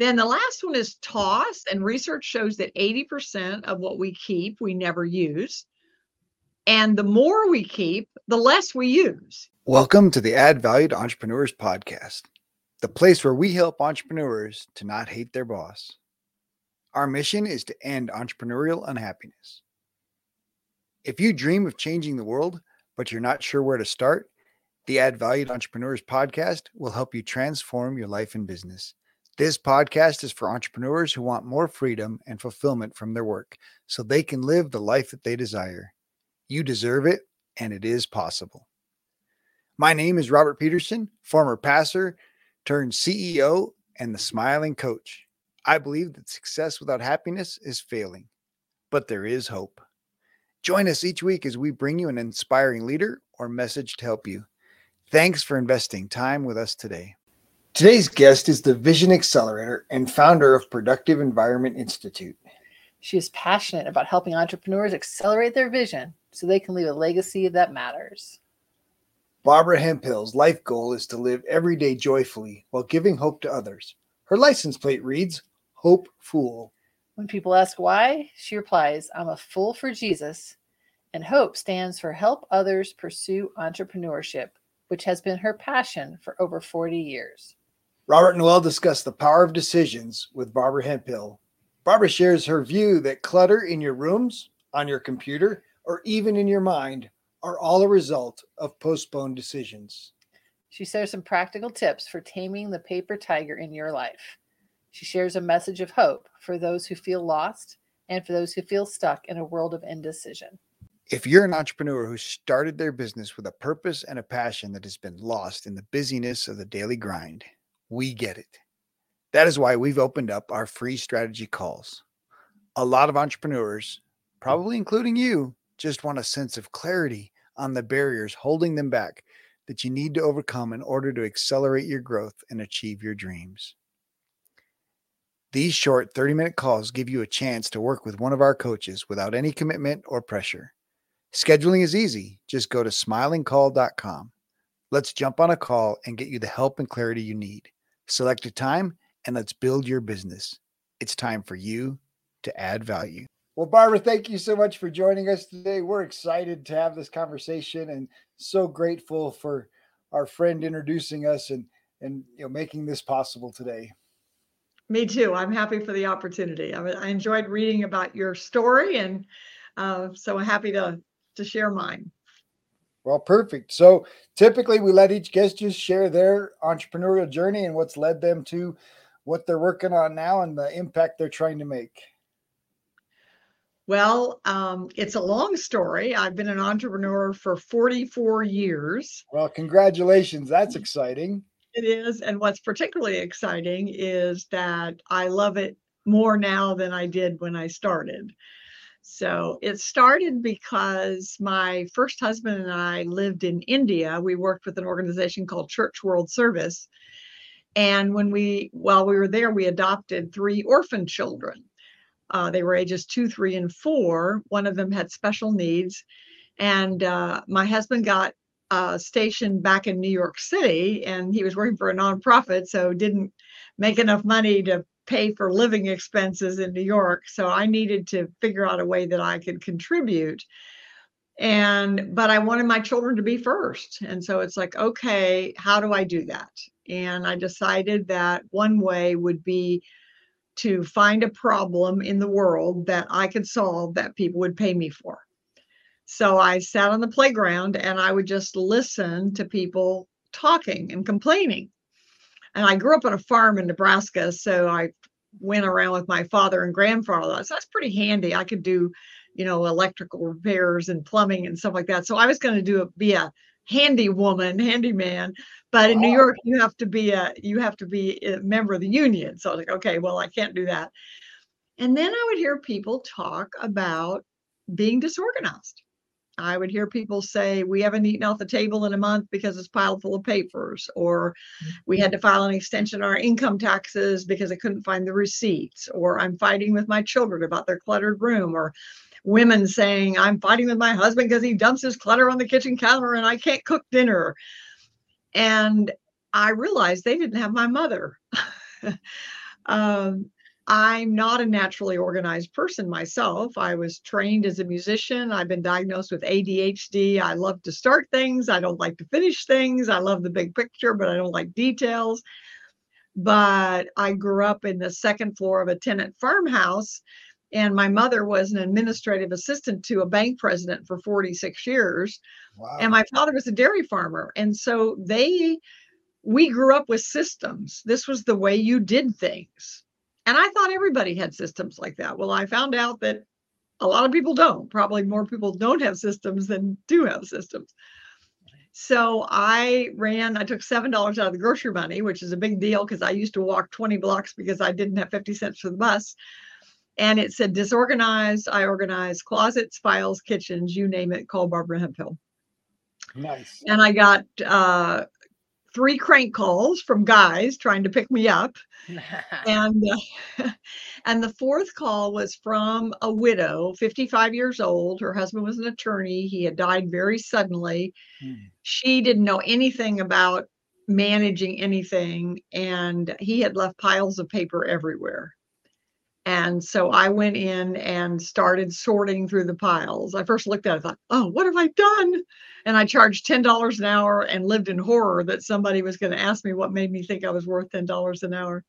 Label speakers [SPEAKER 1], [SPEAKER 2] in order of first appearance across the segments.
[SPEAKER 1] Then the last one is toss, and research shows that 80% of what we keep we never use. And the more we keep, the less we use.
[SPEAKER 2] Welcome to the Add Value to Entrepreneurs podcast, the place where we help entrepreneurs to not hate their boss. Our mission is to end entrepreneurial unhappiness. If you dream of changing the world, but you're not sure where to start, the Add Value to Entrepreneurs podcast will help you transform your life and business. This podcast is for entrepreneurs who want more freedom and fulfillment from their work so they can live the life that they desire. You deserve it, and it is possible. My name is Robert Peterson, former passer turned CEO and the smiling coach. I believe that success without happiness is failing, but there is hope. Join us each week as we bring you an inspiring leader or message to help you. Thanks for investing time with us today. Today's guest is the Vision Accelerator and founder of Productive Environment Institute.
[SPEAKER 3] She is passionate about helping entrepreneurs accelerate their vision so they can leave a legacy that matters.
[SPEAKER 2] Barbara Hemphill's life goal is to live every day joyfully while giving hope to others. Her license plate reads Hope Fool.
[SPEAKER 3] When people ask why, she replies, I'm a fool for Jesus. And HOPE stands for Help Others Pursue Entrepreneurship, which has been her passion for over 40 years.
[SPEAKER 2] Robert Noelle discussed the power of decisions with Barbara Hemphill. Barbara shares her view that clutter in your rooms, on your computer, or even in your mind are all a result of postponed decisions.
[SPEAKER 3] She shares some practical tips for taming the paper tiger in your life. She shares a message of hope for those who feel lost and for those who feel stuck in a world of indecision.
[SPEAKER 2] If you're an entrepreneur who started their business with a purpose and a passion that has been lost in the busyness of the daily grind, we get it. That is why we've opened up our free strategy calls. A lot of entrepreneurs, probably including you, just want a sense of clarity on the barriers holding them back that you need to overcome in order to accelerate your growth and achieve your dreams. These short 30 minute calls give you a chance to work with one of our coaches without any commitment or pressure. Scheduling is easy. Just go to smilingcoach.com. Let's jump on a call and get you the help and clarity you need. Select a time and let's build your business. It's time for you to add value. Well, Barbara, thank you so much for joining us today. We're excited to have this conversation and so grateful for our friend introducing us and and you know making this possible today.
[SPEAKER 1] Me too. I'm happy for the opportunity. I, I enjoyed reading about your story, and uh, so happy to to share mine.
[SPEAKER 2] Well, perfect. So typically we let each guest just share their entrepreneurial journey and what's led them to what they're working on now and the impact they're trying to make.
[SPEAKER 1] Well, um, it's a long story. I've been an entrepreneur for 44 years.
[SPEAKER 2] Well, congratulations. That's exciting.
[SPEAKER 1] It is. And what's particularly exciting is that I love it more now than I did when I started. So it started because my first husband and I lived in India. We worked with an organization called Church World Service. And when we, while we were there, we adopted three orphan children. Uh, they were ages two, three, and four. One of them had special needs. And uh, my husband got uh, stationed back in New York City, and he was working for a nonprofit, so didn't make enough money to pay for living expenses in New York. So I needed to figure out a way that I could contribute. And, but I wanted my children to be first. And so it's like, okay, how do I do that? And I decided that one way would be to find a problem in the world that I could solve that people would pay me for. So I sat on the playground and I would just listen to people talking and complaining and I grew up on a farm in Nebraska, so I went around with my father and grandfather. So that's pretty handy. I could do, you know, electrical repairs and plumbing and stuff like that. So I was going to do a, be a handy woman, handyman. But in New York, you have to be a you have to be a member of the union. So I was like, okay, well, I can't do that. And then I would hear people talk about being disorganized. I would hear people say, We haven't eaten off the table in a month because it's piled full of papers, or we had to file an extension on our income taxes because I couldn't find the receipts, or I'm fighting with my children about their cluttered room, or women saying, I'm fighting with my husband because he dumps his clutter on the kitchen counter and I can't cook dinner. And I realized they didn't have my mother. Um, I'm not a naturally organized person myself. I was trained as a musician. I've been diagnosed with ADHD. I love to start things. I don't like to finish things. I love the big picture, but I don't like details. But I grew up in the second floor of a tenant farmhouse, and my mother was an administrative assistant to a bank president for 46 years.
[SPEAKER 2] Wow.
[SPEAKER 1] And my father was a dairy farmer. And so they, we grew up with systems. This was the way you did things and I thought everybody had systems like that. Well, I found out that a lot of people don't. Probably more people don't have systems than do have systems. So I ran, I took $7 out of the grocery money, which is a big deal because I used to walk 20 blocks because I didn't have 50 cents for the bus. And it said disorganized. I organized closets, files, kitchens, you name it, call Barbara Hemphill.
[SPEAKER 2] Nice.
[SPEAKER 1] And I got uh, three crank calls from guys trying to pick me up and uh, and the fourth call was from a widow 55 years old her husband was an attorney he had died very suddenly
[SPEAKER 2] Hmm.
[SPEAKER 1] she didn't know anything about managing anything and he had left piles of paper everywhere and so I went in and started sorting through the piles. I first looked at it, I thought, oh, what have I done? And I charged $10 an hour and lived in horror that somebody was going to ask me what made me think I was worth $10 an hour.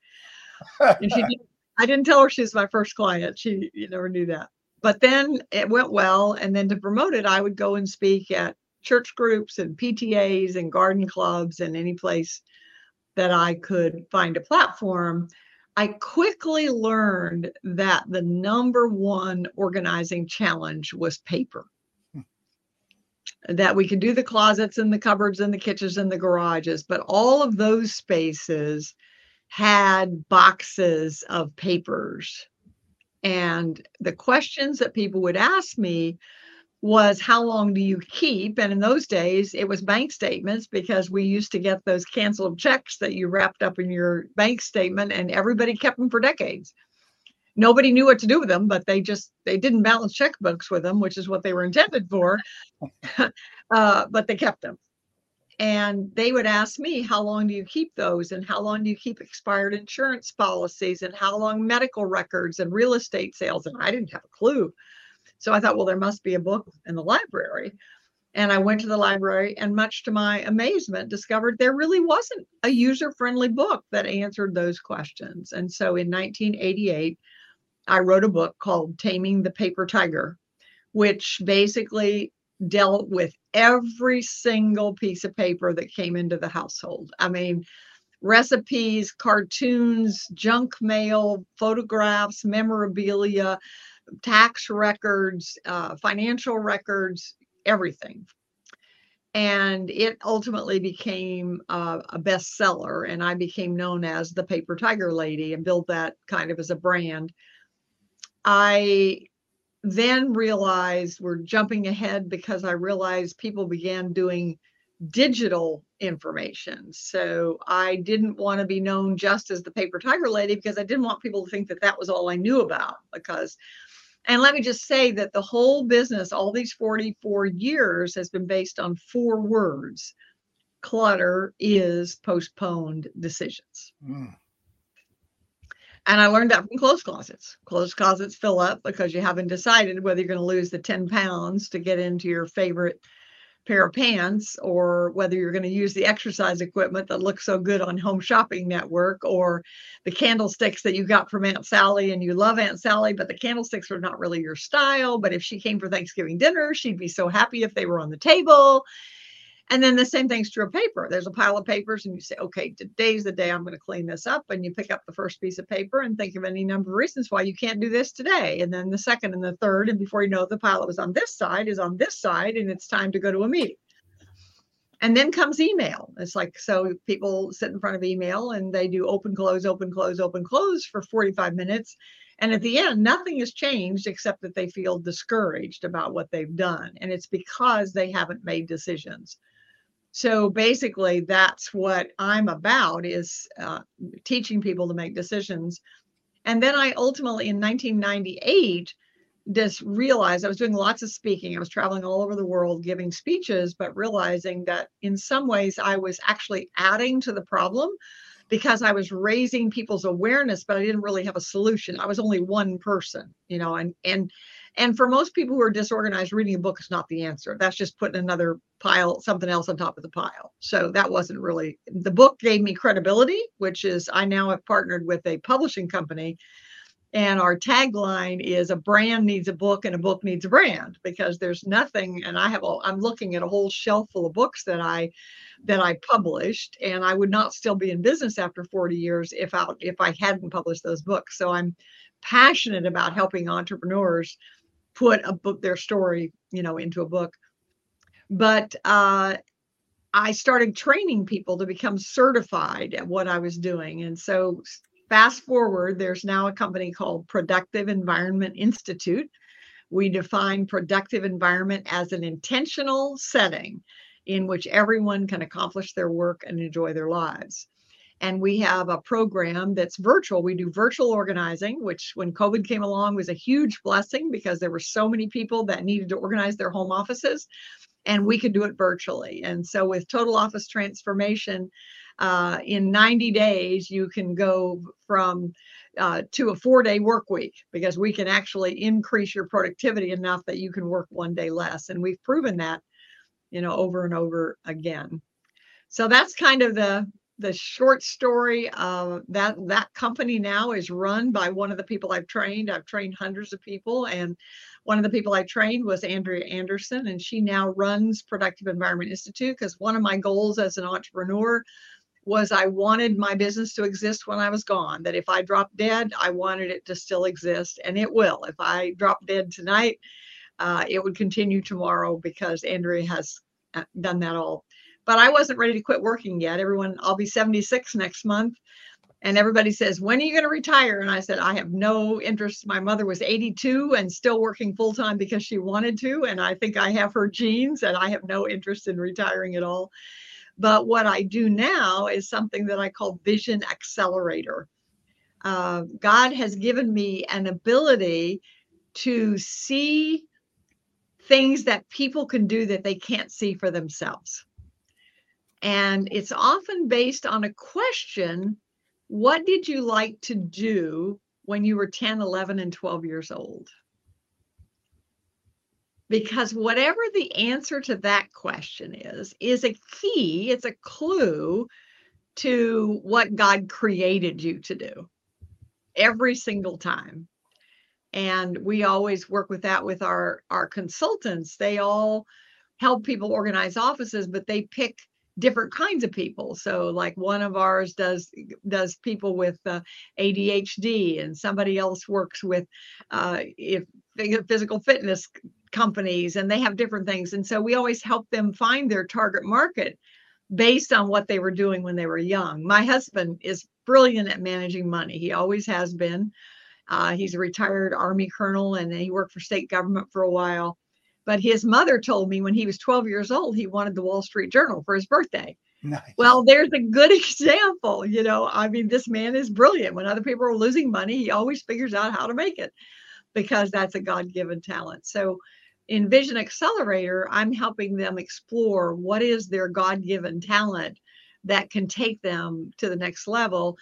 [SPEAKER 1] And she didn't, I didn't tell her she was my first client. She you never knew that. But then it went well. And then to promote it, I would go and speak at church groups and PTAs and garden clubs and any place that I could find a platform. I quickly learned that the number one organizing challenge was paper. That we could do the closets and the cupboards and the kitchens and the garages, but all of those spaces had boxes of papers. And the questions that people would ask me was how long do you keep? And in those days, it was bank statements because we used to get those canceled checks that you wrapped up in your bank statement, and everybody kept them for decades. Nobody knew what to do with them, but they just they didn't balance checkbooks with them, which is what they were intended for. uh, but they kept them. And they would ask me, how long do you keep those? And how long do you keep expired insurance policies? And how long medical records and real estate sales? And I didn't have a clue. So I thought, well, there must be a book in the library. And I went to the library and, much to my amazement, discovered there really wasn't a user friendly book that answered those questions. And so in 1988, I wrote a book called Taming the Paper Tiger, which basically dealt with every single piece of paper that came into the household. I mean, recipes, cartoons, junk mail, photographs, memorabilia, tax records, uh, financial records, everything. And it ultimately became uh, a bestseller, and I became known as the Paper Tiger Lady and built that kind of as a brand. I then realized we're jumping ahead because I realized people began doing digital information. So I didn't want to be known just as the paper tiger lady because I didn't want people to think that that was all I knew about. Because, and let me just say that the whole business, all these 44 years, has been based on four words clutter is postponed decisions.
[SPEAKER 2] Mm.
[SPEAKER 1] And I learned that from clothes closets. Clothes closets fill up because you haven't decided whether you're going to lose the 10 pounds to get into your favorite pair of pants or whether you're going to use the exercise equipment that looks so good on Home Shopping Network or the candlesticks that you got from Aunt Sally and you love Aunt Sally, but the candlesticks are not really your style. But if she came for Thanksgiving dinner, she'd be so happy if they were on the table. And then the same thing's true of paper. There's a pile of papers, and you say, okay, today's the day I'm going to clean this up. And you pick up the first piece of paper and think of any number of reasons why you can't do this today. And then the second and the third. And before you know it, the pile that was on this side is on this side, and it's time to go to a meeting. And then comes email. It's like, so people sit in front of email and they do open, close, open, close, open, close for 45 minutes. And at the end, nothing has changed except that they feel discouraged about what they've done. And it's because they haven't made decisions so basically that's what i'm about is uh, teaching people to make decisions and then i ultimately in 1998 just realized i was doing lots of speaking i was traveling all over the world giving speeches but realizing that in some ways i was actually adding to the problem because I was raising people's awareness, but I didn't really have a solution. I was only one person, you know, and and and for most people who are disorganized, reading a book is not the answer. That's just putting another pile, something else on top of the pile. So that wasn't really the book gave me credibility, which is I now have partnered with a publishing company. And our tagline is a brand needs a book and a book needs a brand because there's nothing. And I have, a, I'm looking at a whole shelf full of books that I, that I published and I would not still be in business after 40 years if I, if I hadn't published those books. So I'm passionate about helping entrepreneurs put a book their story you know into a book. But uh, i started training people to become certified at what i was doing. And so fast forward there's now a company called productive environment institute. We define productive environment as an intentional setting in which everyone can accomplish their work and enjoy their lives and we have a program that's virtual. We do virtual organizing, which when COVID came along was a huge blessing because there were so many people that needed to organize their home offices and we could do it virtually. And so with total office transformation, uh, in 90 days, you can go from uh, to a four day work week because we can actually increase your productivity enough that you can work one day less. And we've proven that, you know, over and over again. So that's kind of the the short story uh, that that company now is run by one of the people I've trained. I've trained hundreds of people, and one of the people I trained was Andrea Anderson, and she now runs Productive Environment Institute. Because one of my goals as an entrepreneur was I wanted my business to exist when I was gone. That if I dropped dead, I wanted it to still exist, and it will. If I drop dead tonight, uh, it would continue tomorrow because Andrea has uh, done that all but I wasn't ready to quit working yet. Everyone, I'll be 76 next month. And everybody says, When are you going to retire? And I said, I have no interest. My mother was 82 and still working full time because she wanted to. And I think I have her genes and I have no interest in retiring at all. But what I do now is something that I call Vision Accelerator. Uh, God has given me an ability to see things that people can do that they can't see for themselves. And it's often based on a question What did you like to do when you were 10, 11, and 12 years old? Because whatever the answer to that question is, is a key, it's a clue to what God created you to do every single time. And we always work with that with our, our consultants. They all help people organize offices, but they pick different kinds of people. So like one of ours does does people with uh, adhd and somebody else works with uh, if physical fitness companies and they have different things. And so we always help them find their target market based on what they were doing when they were young. My husband is brilliant at managing money. He always has been. Uh, he's a retired army colonel and he worked for state government for a while but his mother told me when he was 12 years old, he wanted the Wall Street Journal for his birthday. Nice. Well, there's a good example. You know, I mean, this man is brilliant. When other people are losing money, he always figures out how to make it because that's a God given talent. So, in Vision Accelerator, I'm helping them explore what is their God given talent that can take them to the next level.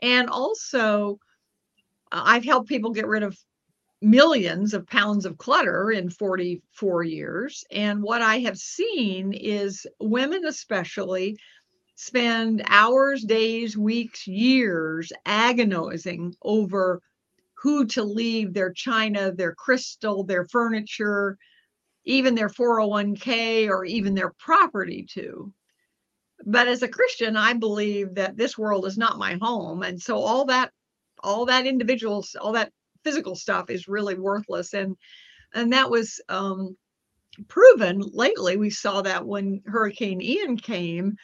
[SPEAKER 1] And also, uh, I've helped people get rid of millions of pounds of clutter in 44 years. And what I have seen is women, especially, spend hours, days, weeks, years agonizing over who to leave their china, their crystal, their furniture, even their 401k, or even their property to. But as a Christian, I believe that this world is not my home. And so all that all that individuals, all that physical stuff is really worthless and and that was um, proven lately. We saw that when hurricane ian came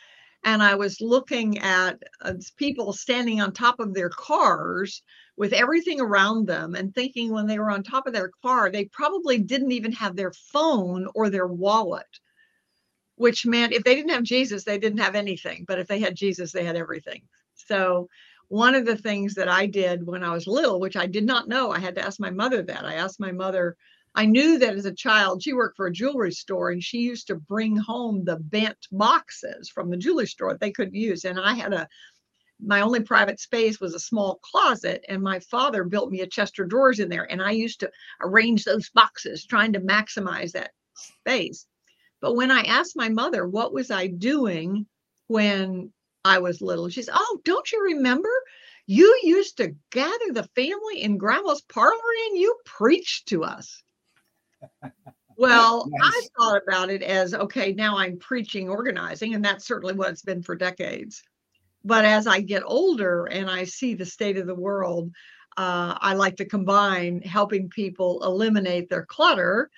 [SPEAKER 1] and i was looking at uh, people standing on top of their cars with everything around them and thinking when they were on top of their car they probably didn't even have their phone or their wallet which meant if they didn't have jesus they didn't have anything but if they had jesus they had everything. So one of the things that I did when I was little, which I did not know, I had to ask my mother that. I asked my mother, I knew that as a child, she worked for a jewelry store and she used to bring home the bent boxes from the jewelry store that they couldn't use. And I had a my only private space was a small closet and my father built me a chest of drawers in there and i used to arrange those boxes trying to maximize that space but when i asked my mother what was i doing when i was little she said oh don't you remember you used to gather the family in grandma's parlor and you preached to us well, nice. I thought about it as okay, now I'm preaching organizing, and that's certainly what it's been for decades. But as I get older and I see the state of the world, uh, I like to combine helping people eliminate their clutter,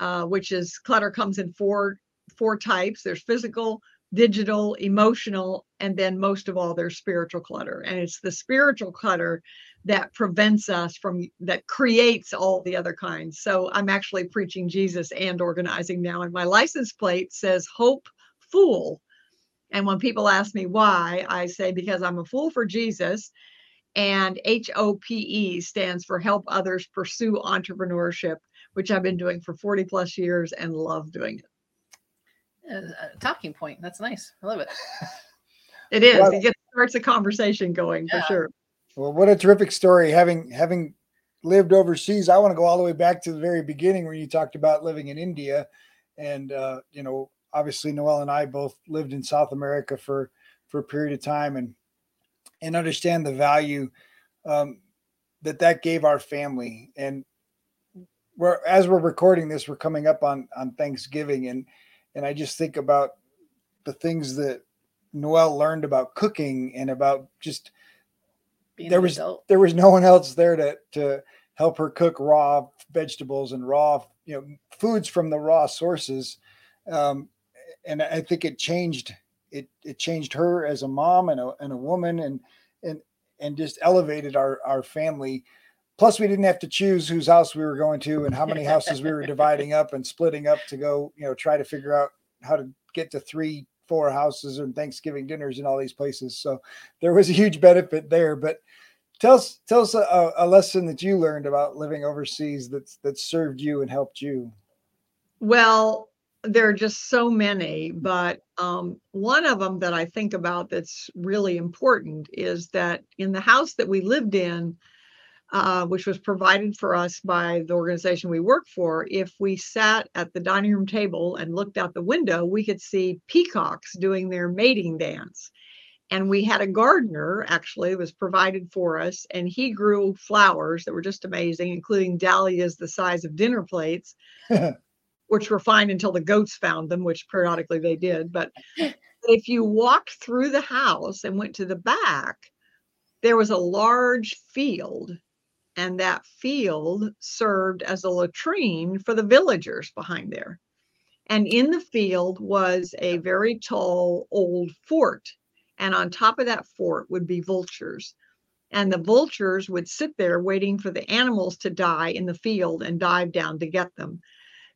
[SPEAKER 1] uh, which is clutter comes in four four types. There's physical, digital, emotional, and then most of all, there's spiritual clutter. And it's the spiritual clutter that prevents us from that creates all the other kinds. So I'm actually preaching Jesus and organizing now. And my license plate says Hope Fool. And when people ask me why, I say because I'm a fool for Jesus. And H O P E stands for Help Others Pursue Entrepreneurship, which I've been doing for 40 plus years and love doing it.
[SPEAKER 3] A talking point. That's nice. I love it.
[SPEAKER 1] It is. Well, it gets, starts a conversation going yeah. for sure.
[SPEAKER 2] Well, what a terrific story. Having having lived overseas, I want to go all the way back to the very beginning where you talked about living in India, and uh, you know, obviously Noelle and I both lived in South America for for a period of time, and and understand the value um, that that gave our family. And we're as we're recording this, we're coming up on on Thanksgiving, and and I just think about the things that Noelle learned about cooking and about just being there was adult. there was no one else there to to help her cook raw vegetables and raw you know foods from the raw sources um, and i think it changed it it changed her as a mom and a, and a woman and and and just elevated our our family plus we didn't have to choose whose house we were going to and how many houses we were dividing up and splitting up to go you know try to figure out how to get to three four houses and Thanksgiving dinners in all these places. So there was a huge benefit there. But tell us tell us a, a lesson that you learned about living overseas that's that served you and helped you.
[SPEAKER 1] Well, there are just so many, but um, one of them that I think about that's really important is that in the house that we lived in, uh, which was provided for us by the organization we work for, if we sat at the dining room table and looked out the window, we could see peacocks doing their mating dance. And we had a gardener, actually, was provided for us, and he grew flowers that were just amazing, including dahlias the size of dinner plates, which were fine until the goats found them, which periodically they did. But if you walked through the house and went to the back, there was a large field and that field served as a latrine for the villagers behind there. And in the field was a very tall old fort. And on top of that fort would be vultures. And the vultures would sit there waiting for the animals to die in the field and dive down to get them.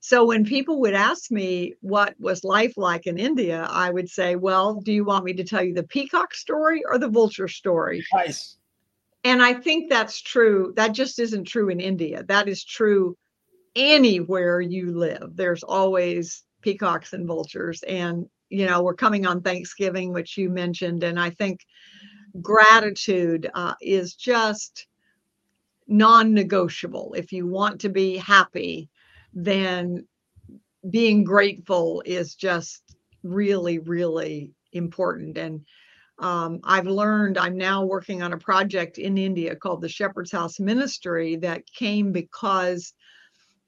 [SPEAKER 1] So when people would ask me what was life like in India, I would say, Well, do you want me to tell you the peacock story or the vulture story?
[SPEAKER 2] Nice.
[SPEAKER 1] And I think that's true. That just isn't true in India. That is true anywhere you live. There's always peacocks and vultures. And, you know, we're coming on Thanksgiving, which you mentioned. And I think gratitude uh, is just non negotiable. If you want to be happy, then being grateful is just really, really important. And um, I've learned I'm now working on a project in India called the Shepherd's House Ministry that came because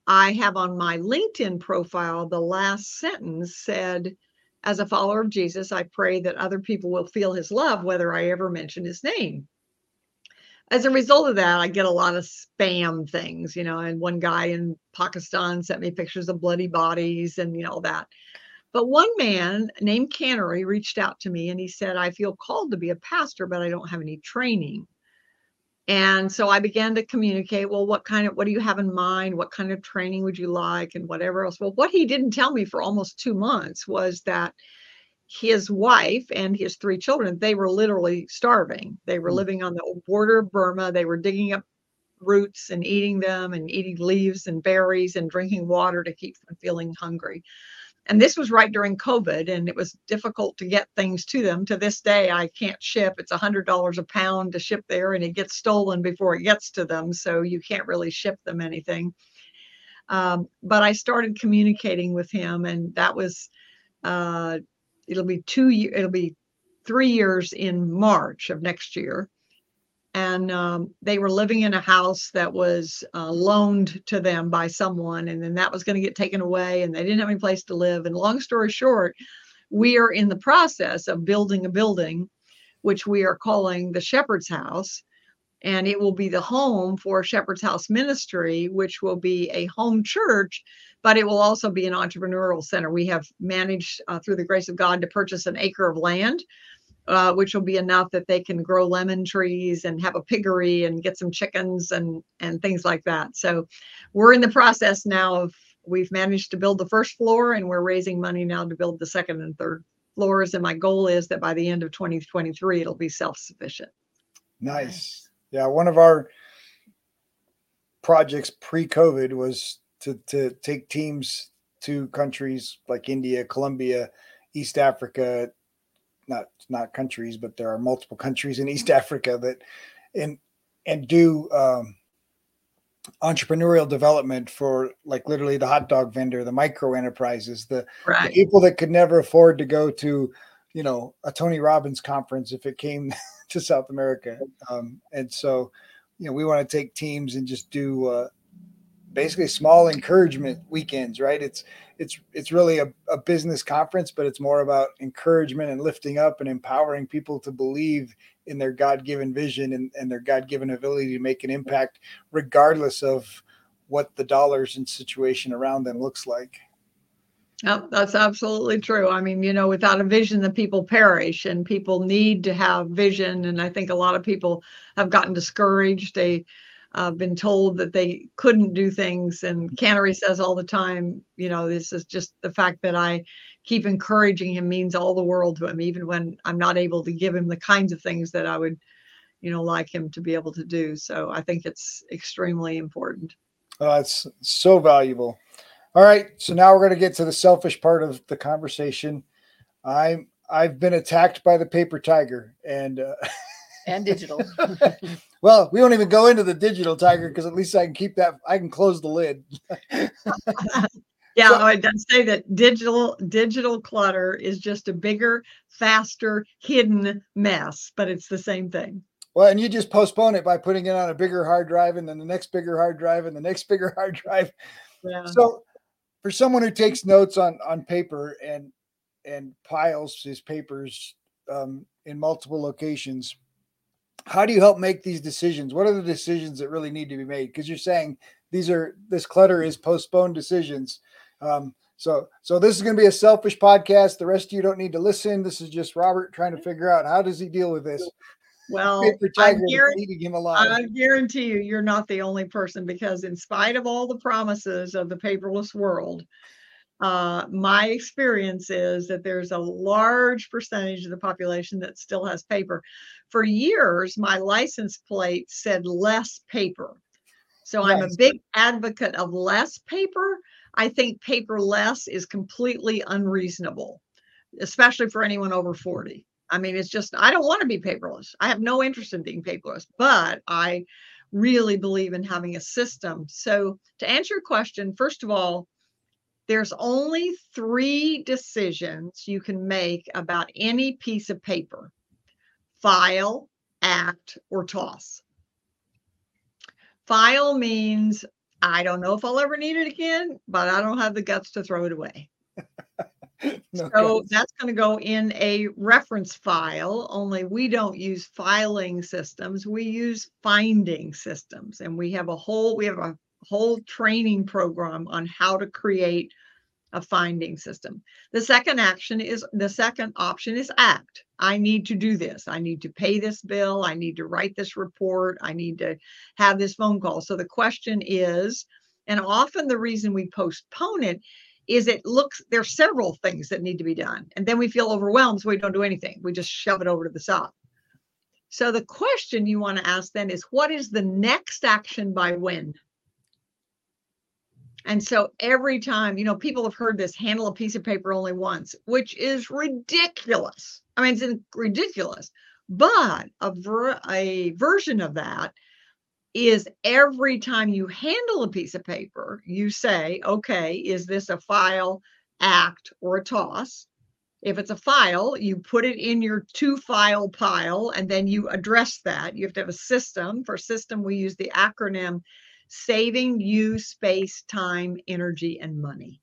[SPEAKER 1] I have on my LinkedIn profile the last sentence said, as a follower of Jesus, I pray that other people will feel his love, whether I ever mention his name. As a result of that, I get a lot of spam things, you know, and one guy in Pakistan sent me pictures of bloody bodies and, you know, all that. But one man named Cannery reached out to me and he said, I feel called to be a pastor, but I don't have any training. And so I began to communicate, well, what kind of, what do you have in mind? What kind of training would you like? And whatever else. Well, what he didn't tell me for almost two months was that his wife and his three children, they were literally starving. They were hmm. living on the border of Burma. They were digging up roots and eating them and eating leaves and berries and drinking water to keep from feeling hungry. And this was right during COVID, and it was difficult to get things to them. To this day, I can't ship. It's a hundred dollars a pound to ship there, and it gets stolen before it gets to them, so you can't really ship them anything. Um, but I started communicating with him, and that was uh, it'll be two. It'll be three years in March of next year and um, they were living in a house that was uh, loaned to them by someone and then that was going to get taken away and they didn't have any place to live. And long story short we are in the process of building a building which we are calling the shepherd's house and it will be the home for shepherd's house ministry which will be a home church but it will also be an entrepreneurial center. We have managed uh, through the grace of god to purchase an acre of land uh, which will be enough that they can grow lemon trees and have a piggery and get some chickens and and things like that. So we're in the process now of we've managed to build the first floor and we're raising money now to build the second and third floors. And my goal is that by the end of 2023 it'll be self-sufficient.
[SPEAKER 2] Nice. Yeah, one of our projects pre-COVID was to to take teams to countries like India, Colombia, East Africa, not not countries, but there are multiple countries in East Africa that and and do um, entrepreneurial development for like literally the hot dog vendor, the micro enterprises, the, right. the people that could never afford to go to, you know, a Tony Robbins conference if it came to South America. Um, and so, you know, we want to take teams and just do uh, basically small encouragement weekends, right? It's it's it's really a, a business conference, but it's more about encouragement and lifting up and empowering people to believe in their God-given vision and, and their God-given ability to make an impact, regardless of what the dollars and situation around them looks like.
[SPEAKER 1] Yep, that's absolutely true. I mean, you know, without a vision, the people perish, and people need to have vision. And I think a lot of people have gotten discouraged. They uh, been told that they couldn't do things. And Cannery says all the time, you know, this is just the fact that I keep encouraging him means all the world to him, even when I'm not able to give him the kinds of things that I would, you know, like him to be able to do. So I think it's extremely important.
[SPEAKER 2] Oh, it's so valuable. All right, so now we're going to get to the selfish part of the conversation. I'm I've been attacked by the paper tiger, and uh,
[SPEAKER 3] and digital.
[SPEAKER 2] well, we won't even go into the digital tiger because at least I can keep that. I can close the lid.
[SPEAKER 1] yeah, so, I would say that digital digital clutter is just a bigger, faster, hidden mess, but it's the same thing.
[SPEAKER 2] Well, and you just postpone it by putting it on a bigger hard drive, and then the next bigger hard drive, and the next bigger hard drive. Yeah. So, for someone who takes notes on on paper and and piles his papers um, in multiple locations, how do you help make these decisions? What are the decisions that really need to be made? Because you're saying these are this clutter is postponed decisions. Um, so so this is going to be a selfish podcast. The rest of you don't need to listen. This is just Robert trying to figure out how does he deal with this.
[SPEAKER 1] Well, I guarantee, I guarantee you, you're not the only person because, in spite of all the promises of the paperless world, uh, my experience is that there's a large percentage of the population that still has paper. For years, my license plate said less paper. So yes. I'm a big advocate of less paper. I think paper less is completely unreasonable, especially for anyone over 40. I mean, it's just, I don't want to be paperless. I have no interest in being paperless, but I really believe in having a system. So, to answer your question, first of all, there's only three decisions you can make about any piece of paper file, act, or toss. File means I don't know if I'll ever need it again, but I don't have the guts to throw it away. no so guts. that's going to go in a reference file, only we don't use filing systems. We use finding systems. And we have a whole, we have a whole training program on how to create a finding system. The second action is the second option is act. I need to do this. I need to pay this bill. I need to write this report. I need to have this phone call. So the question is, and often the reason we postpone it is it looks there's several things that need to be done. And then we feel overwhelmed, so we don't do anything. We just shove it over to the side. So the question you want to ask then is what is the next action by when? And so every time, you know, people have heard this handle a piece of paper only once, which is ridiculous. I mean, it's ridiculous. But a, ver- a version of that is every time you handle a piece of paper, you say, okay, is this a file, act, or a toss? If it's a file, you put it in your two file pile and then you address that. You have to have a system. For system, we use the acronym saving you space, time, energy, and money.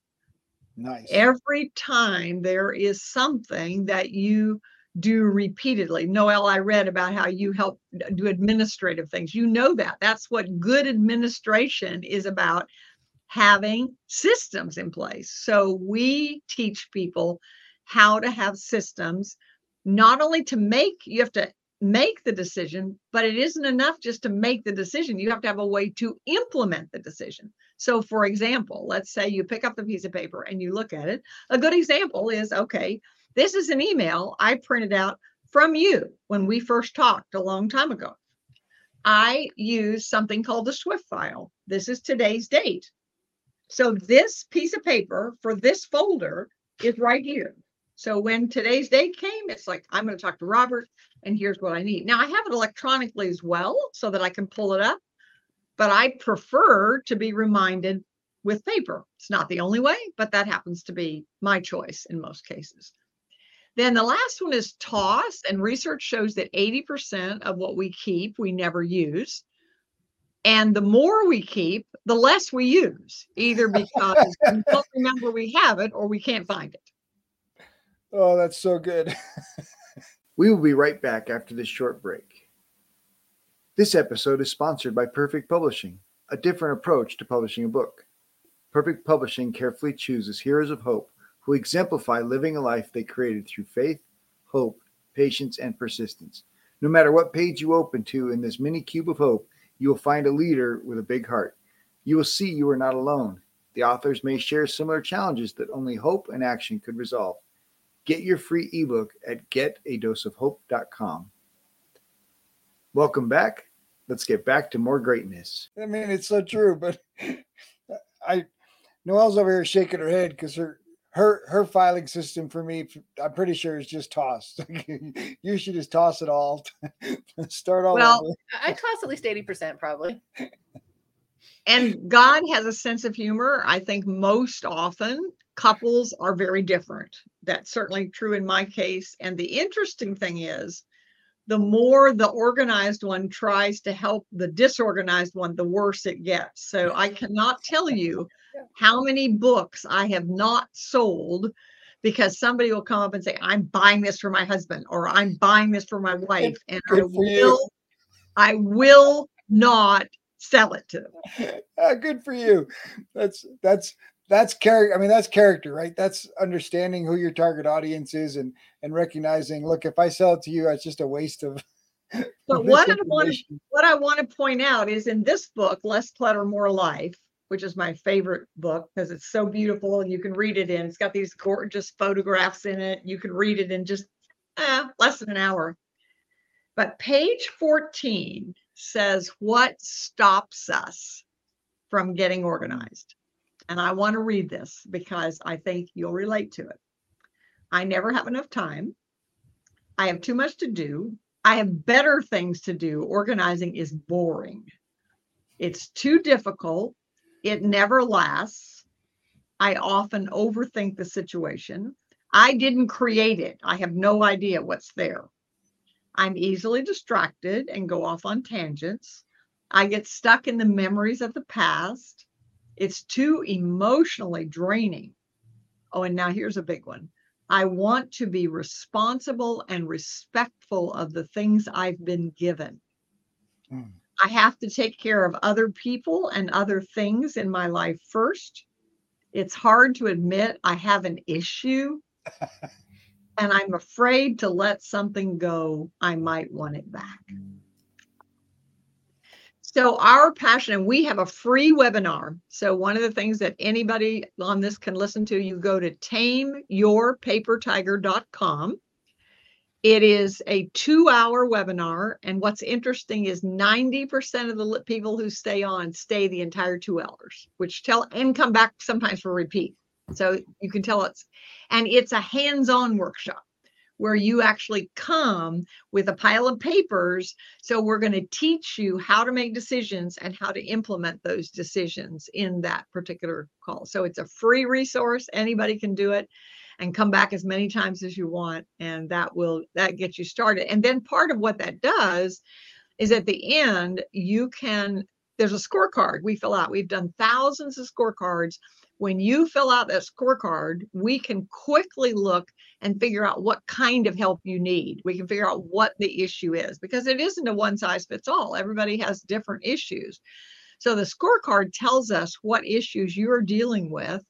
[SPEAKER 2] Nice.
[SPEAKER 1] Every time there is something that you do repeatedly. Noelle, I read about how you help do administrative things. You know that. That's what good administration is about having systems in place. So we teach people how to have systems, not only to make, you have to make the decision, but it isn't enough just to make the decision. You have to have a way to implement the decision. So, for example, let's say you pick up the piece of paper and you look at it. A good example is okay, this is an email I printed out from you when we first talked a long time ago. I use something called the Swift file. This is today's date. So, this piece of paper for this folder is right here. So when today's day came, it's like, I'm going to talk to Robert and here's what I need. Now I have it electronically as well so that I can pull it up, but I prefer to be reminded with paper. It's not the only way, but that happens to be my choice in most cases. Then the last one is toss, and research shows that 80% of what we keep, we never use. And the more we keep, the less we use, either because we don't remember we have it or we can't find it.
[SPEAKER 2] Oh, that's so good. we will be right back after this short break. This episode is sponsored by Perfect Publishing, a different approach to publishing a book. Perfect Publishing carefully chooses heroes of hope who exemplify living a life they created through faith, hope, patience, and persistence. No matter what page you open to in this mini cube of hope, you will find a leader with a big heart. You will see you are not alone. The authors may share similar challenges that only hope and action could resolve. Get your free ebook at getadoseofhope.com. Welcome back. Let's get back to more greatness. I mean, it's so true, but I Noelle's over here shaking her head because her her her filing system for me, I'm pretty sure is just tossed. you should just toss it all. Start all
[SPEAKER 3] well,
[SPEAKER 2] over.
[SPEAKER 3] I toss at least 80% probably.
[SPEAKER 1] And God has a sense of humor. I think most often couples are very different. That's certainly true in my case. And the interesting thing is, the more the organized one tries to help the disorganized one, the worse it gets. So I cannot tell you how many books I have not sold because somebody will come up and say, I'm buying this for my husband or I'm buying this for my wife. And I will, I will not sell it to them.
[SPEAKER 2] Uh, good for you. That's that's that's character. I mean, that's character, right? That's understanding who your target audience is and and recognizing. Look, if I sell it to you, it's just a waste of.
[SPEAKER 1] But what I want to what I want to point out is in this book, Less Clutter, More Life, which is my favorite book because it's so beautiful and you can read it in. It's got these gorgeous photographs in it. You can read it in just eh, less than an hour. But page 14 says what stops us from getting organized. And I want to read this because I think you'll relate to it. I never have enough time. I have too much to do. I have better things to do. Organizing is boring. It's too difficult. It never lasts. I often overthink the situation. I didn't create it. I have no idea what's there. I'm easily distracted and go off on tangents. I get stuck in the memories of the past. It's too emotionally draining. Oh, and now here's a big one. I want to be responsible and respectful of the things I've been given. Mm. I have to take care of other people and other things in my life first. It's hard to admit I have an issue and I'm afraid to let something go. I might want it back. So our passion, and we have a free webinar. So one of the things that anybody on this can listen to, you go to tameyourpapertiger.com It is a two hour webinar. And what's interesting is 90% of the people who stay on stay the entire two hours, which tell and come back sometimes for repeat. So you can tell it's, and it's a hands on workshop where you actually come with a pile of papers. So we're going to teach you how to make decisions and how to implement those decisions in that particular call. So it's a free resource. Anybody can do it and come back as many times as you want and that will that gets you started. And then part of what that does is at the end you can there's a scorecard we fill out. We've done thousands of scorecards when you fill out that scorecard, we can quickly look and figure out what kind of help you need. We can figure out what the issue is because it isn't a one size fits all. Everybody has different issues. So the scorecard tells us what issues you're dealing with.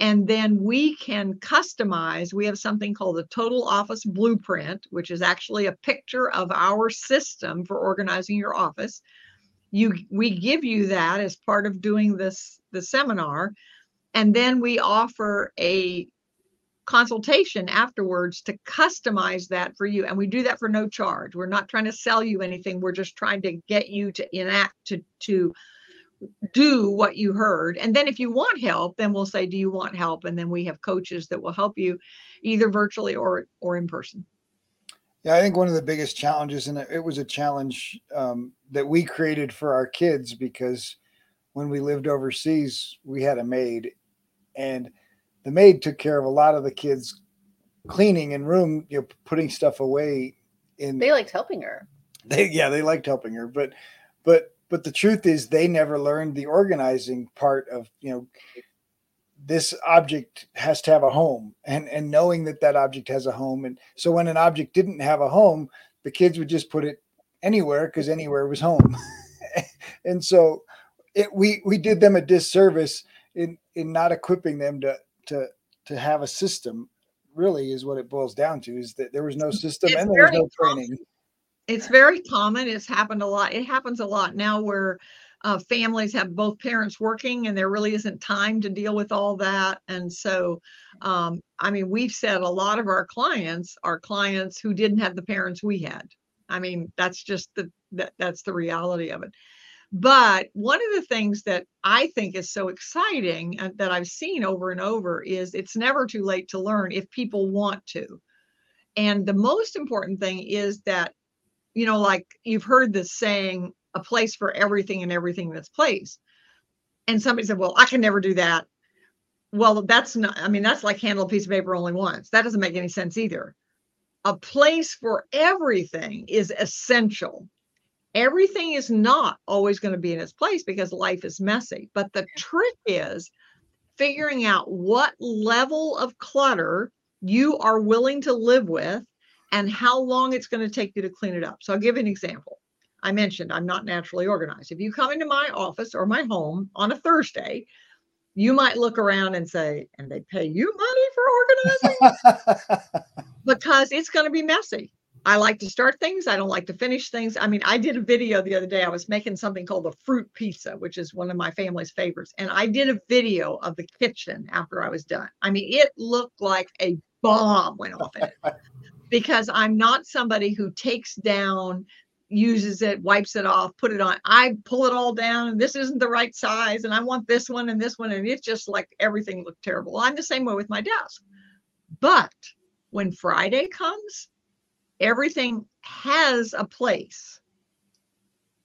[SPEAKER 1] And then we can customize. We have something called the Total Office Blueprint, which is actually a picture of our system for organizing your office. You, we give you that as part of doing this the seminar and then we offer a consultation afterwards to customize that for you. And we do that for no charge. We're not trying to sell you anything. We're just trying to get you to enact to to do what you heard. And then if you want help, then we'll say, do you want help? And then we have coaches that will help you either virtually or or in person.
[SPEAKER 2] Yeah, I think one of the biggest challenges, and it was a challenge um, that we created for our kids because when we lived overseas, we had a maid and the maid took care of a lot of the kids cleaning and room, you know, putting stuff away. In
[SPEAKER 3] they liked helping her.
[SPEAKER 2] They yeah, they liked helping her, but but but the truth is they never learned the organizing part of you know this object has to have a home and and knowing that that object has a home and so when an object didn't have a home the kids would just put it anywhere because anywhere was home and so it we we did them a disservice in in not equipping them to to to have a system really is what it boils down to is that there was no system it's and there was no training.
[SPEAKER 1] Common. it's very common. It's happened a lot. It happens a lot now where uh, families have both parents working and there really isn't time to deal with all that. And so um, i mean we've said a lot of our clients are clients who didn't have the parents we had. I mean that's just the that, that's the reality of it but one of the things that I think is so exciting and that I've seen over and over is it's never too late to learn if people want to. And the most important thing is that, you know, like you've heard this saying, a place for everything and everything that's place. And somebody said, well, I can never do that. Well, that's not, I mean, that's like handle a piece of paper only once. That doesn't make any sense either. A place for everything is essential everything is not always going to be in its place because life is messy. But the trick is figuring out what level of clutter you are willing to live with and how long it's going to take you to clean it up. So I'll give you an example. I mentioned I'm not naturally organized. If you come into my office or my home on a Thursday, you might look around and say, and they pay you money for organizing? because it's going to be messy. I like to start things. I don't like to finish things. I mean, I did a video the other day. I was making something called a fruit pizza, which is one of my family's favorites. And I did a video of the kitchen after I was done. I mean, it looked like a bomb went off in it because I'm not somebody who takes down, uses it, wipes it off, put it on. I pull it all down and this isn't the right size. And I want this one and this one. And it's just like everything looked terrible. I'm the same way with my desk. But when Friday comes, everything has a place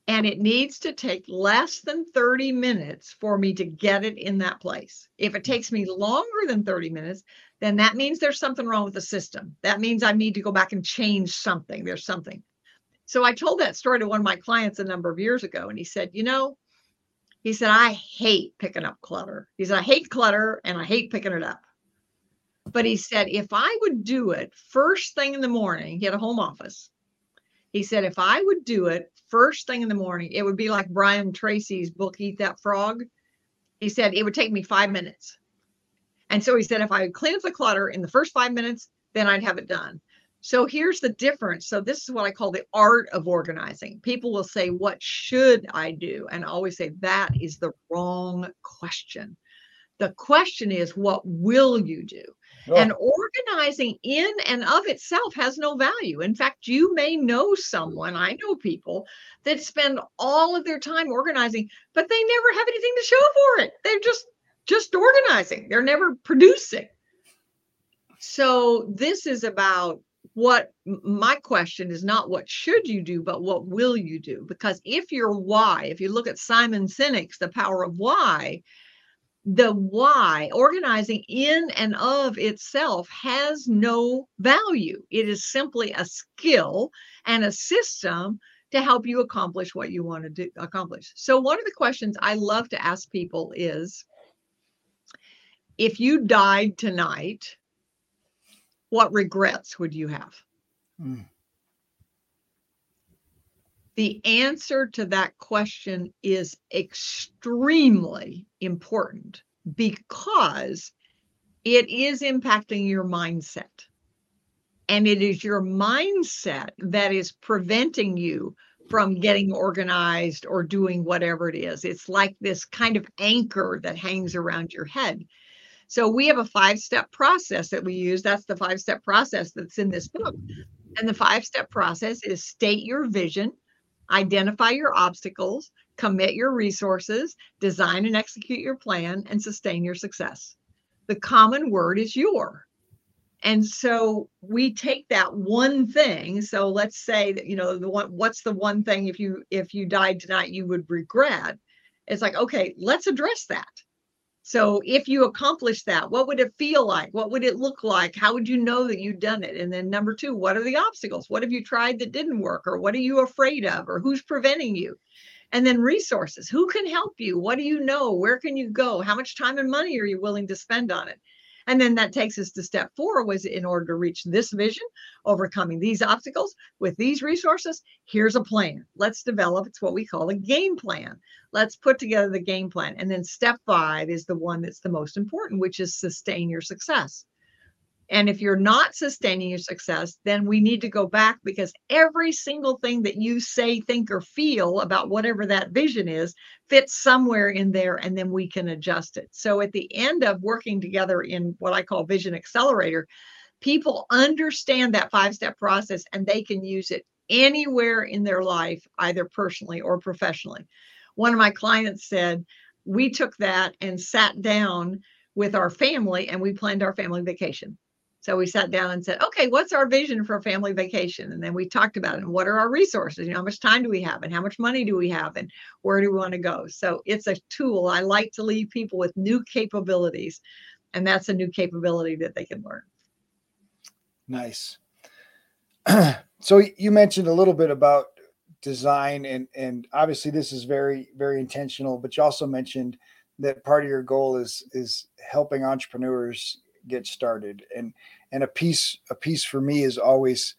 [SPEAKER 1] and it needs to take less than 30 minutes for me to get it in that place. If it takes me longer than 30 minutes, then that means there's something wrong with the system. That means I need to go back and change something. There's something. So I told that story to one of my clients a number of years ago, and he said, You know, he said, I hate picking up clutter. He said, I hate clutter and I hate picking it up. But he said, if I would do it first thing in the morning, he had a home office. He said, if I would do it first thing in the morning, it would be like Brian Tracy's book, Eat That Frog. He said, it would take me five minutes. And so he said, if I would clean up the clutter in the first five minutes, then I'd have it done. So here's the difference. So this is what I call the art of organizing. People will say, What should I do? And I always say that is the wrong question. The question is, what will you do? And organizing in and of itself has no value. In fact, you may know someone, I know people that spend all of their time organizing, but they never have anything to show for it. They're just just organizing. They're never producing. So this is about what my question is not what should you do, but what will you do? Because if your why, if you look at Simon Sinek's The Power of Why, the why organizing in and of itself has no value. It is simply a skill and a system to help you accomplish what you want to do accomplish. So one of the questions i love to ask people is if you died tonight what regrets would you have?
[SPEAKER 2] Mm.
[SPEAKER 1] The answer to that question is extremely important because it is impacting your mindset. And it is your mindset that is preventing you from getting organized or doing whatever it is. It's like this kind of anchor that hangs around your head. So we have a five step process that we use. That's the five step process that's in this book. And the five step process is state your vision, identify your obstacles, commit your resources, design and execute your plan, and sustain your success. The common word is your. And so we take that one thing. So let's say that, you know, the one what's the one thing if you if you died tonight you would regret? It's like, okay, let's address that. So if you accomplish that, what would it feel like? What would it look like? How would you know that you've done it? And then number two, what are the obstacles? What have you tried that didn't work? Or what are you afraid of? Or who's preventing you? And then resources. Who can help you? What do you know? Where can you go? How much time and money are you willing to spend on it? And then that takes us to step four was in order to reach this vision, overcoming these obstacles with these resources, here's a plan. Let's develop, it's what we call a game plan. Let's put together the game plan. And then step five is the one that's the most important, which is sustain your success. And if you're not sustaining your success, then we need to go back because every single thing that you say, think, or feel about whatever that vision is fits somewhere in there, and then we can adjust it. So at the end of working together in what I call Vision Accelerator, people understand that five step process and they can use it anywhere in their life, either personally or professionally. One of my clients said, We took that and sat down with our family and we planned our family vacation. So we sat down and said, okay, what's our vision for family vacation? And then we talked about it. And what are our resources? You know, how much time do we have? And how much money do we have? And where do we want to go? So it's a tool. I like to leave people with new capabilities. And that's a new capability that they can learn.
[SPEAKER 2] Nice. so you mentioned a little bit about design and and obviously this is very very intentional but you also mentioned that part of your goal is is helping entrepreneurs get started. And and a piece a piece for me is always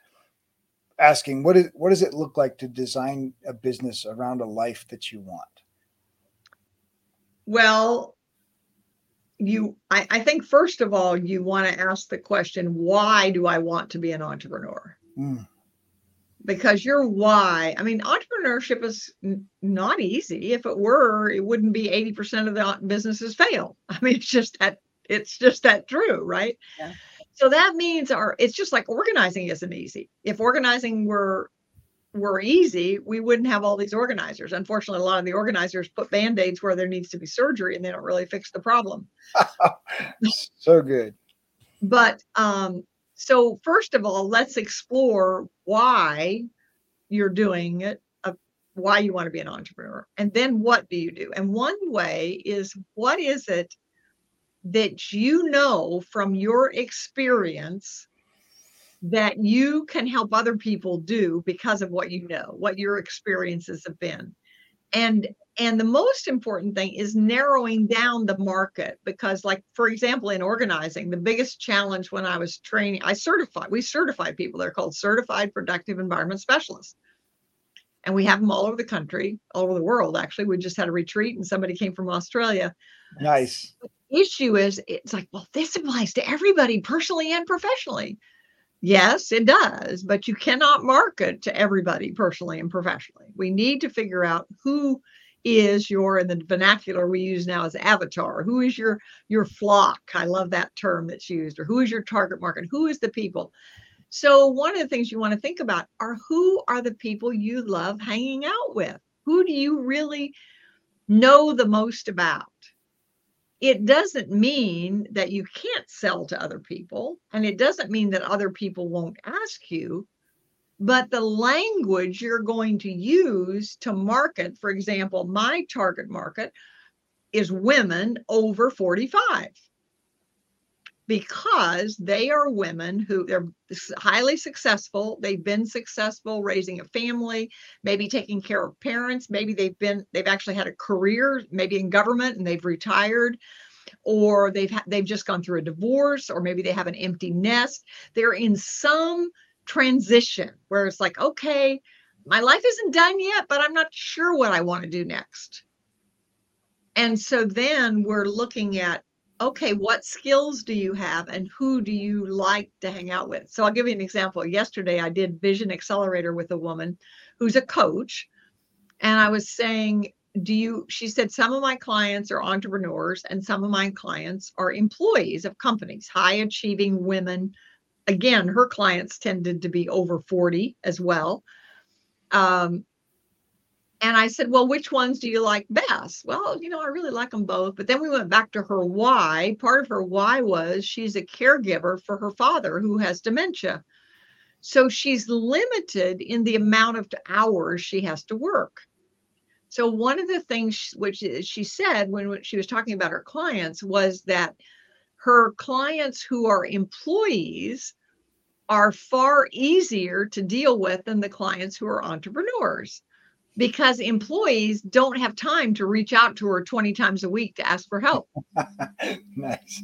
[SPEAKER 2] asking what is what does it look like to design a business around a life that you want?
[SPEAKER 1] Well, you, I, I think first of all, you want to ask the question, why do I want to be an entrepreneur?
[SPEAKER 2] Mm,
[SPEAKER 1] because your why i mean entrepreneurship is n- not easy. If it were it wouldn't be 80% of the businesses fail. I mean it's just that it's just that true right?
[SPEAKER 3] Yeah.
[SPEAKER 1] so that means our it's just like organizing isn't easy. If organizing were were easy we wouldn't have all these organizers. Unfortunately a lot of the organizers put band-aids where there needs to be surgery and they don't really fix the problem.
[SPEAKER 2] So good.
[SPEAKER 1] But um so first of all let's explore why you're doing it uh, why you want to be an entrepreneur and then what do you do? And one way is what is it that you know from your experience that you can help other people do because of what you know what your experiences have been. And and the most important thing is narrowing down the market because like for example in organizing the biggest challenge when i was training i certify we certify people. They're called certified productive environment specialists. And we have them all over the country all over the world actually. We just had a retreat and somebody came from australia.
[SPEAKER 2] Nice
[SPEAKER 1] issue is it's like well this applies to everybody personally and professionally. Yes it does but you cannot market to everybody personally and professionally. We need to figure out who is your in the vernacular we use now as avatar. Who is your your flock? I love that term that's used. Or who is your target market? Who is the people? So one of the things you want to think about are who are the people you love hanging out with? Who do you really know the most about it doesn't mean that you can't sell to other people and it doesn't mean that other people won't ask you but the language you're going to use to market, for example, my target market is women over 45 because they are women who they're highly successful. They've been successful raising a family maybe taking care of parents. Maybe they've been they've actually had a career maybe in government and they've retired. Or they've ha- they've just gone through a divorce or maybe they have an empty nest. They're in some transition where it's like, okay, my life isn't done yet, but I'm not sure what I want to do next. And so then we're looking at, okay, what skills do you have and who do you like to hang out with? So I'll give you an example. Yesterday, I did Vision Accelerator with a woman who's a coach. And I was saying, do you, she said, some of my clients are entrepreneurs and some of my clients are employees of companies, high achieving women again, her clients tended to be over 40 as well. Um, and I said, Well, which ones do you like best? Well, you know, I really like them both. But then we went back to her why. Part of her why was she's a caregiver for her father who has dementia. So she's limited in the amount of hours she has to work. So one of the things which uh, she said when she was talking about her clients was that her clients who are employees are far easier to deal with than the clients who are entrepreneurs because employees don't have time to reach out to her 20 times a week to ask for help.
[SPEAKER 2] nice.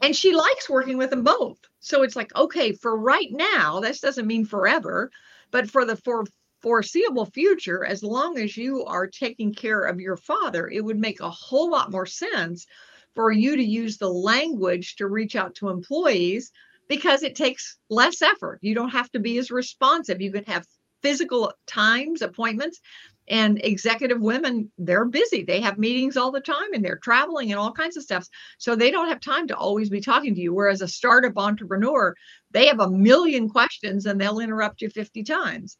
[SPEAKER 1] And she likes working with them both. So it's like, okay, for right now, this doesn't mean forever, but for the for foreseeable future, as long as you are taking care of your father, it would make a whole lot more sense for you to use the language to reach out to employees because it takes less effort. You don't have to be as responsive. You can have physical times, appointments, and executive women, they're busy. They have meetings all the time and they're traveling and all kinds of stuff. So they don't have time to always be talking to you. Whereas a startup entrepreneur, they have a million questions and they'll interrupt you 50 times.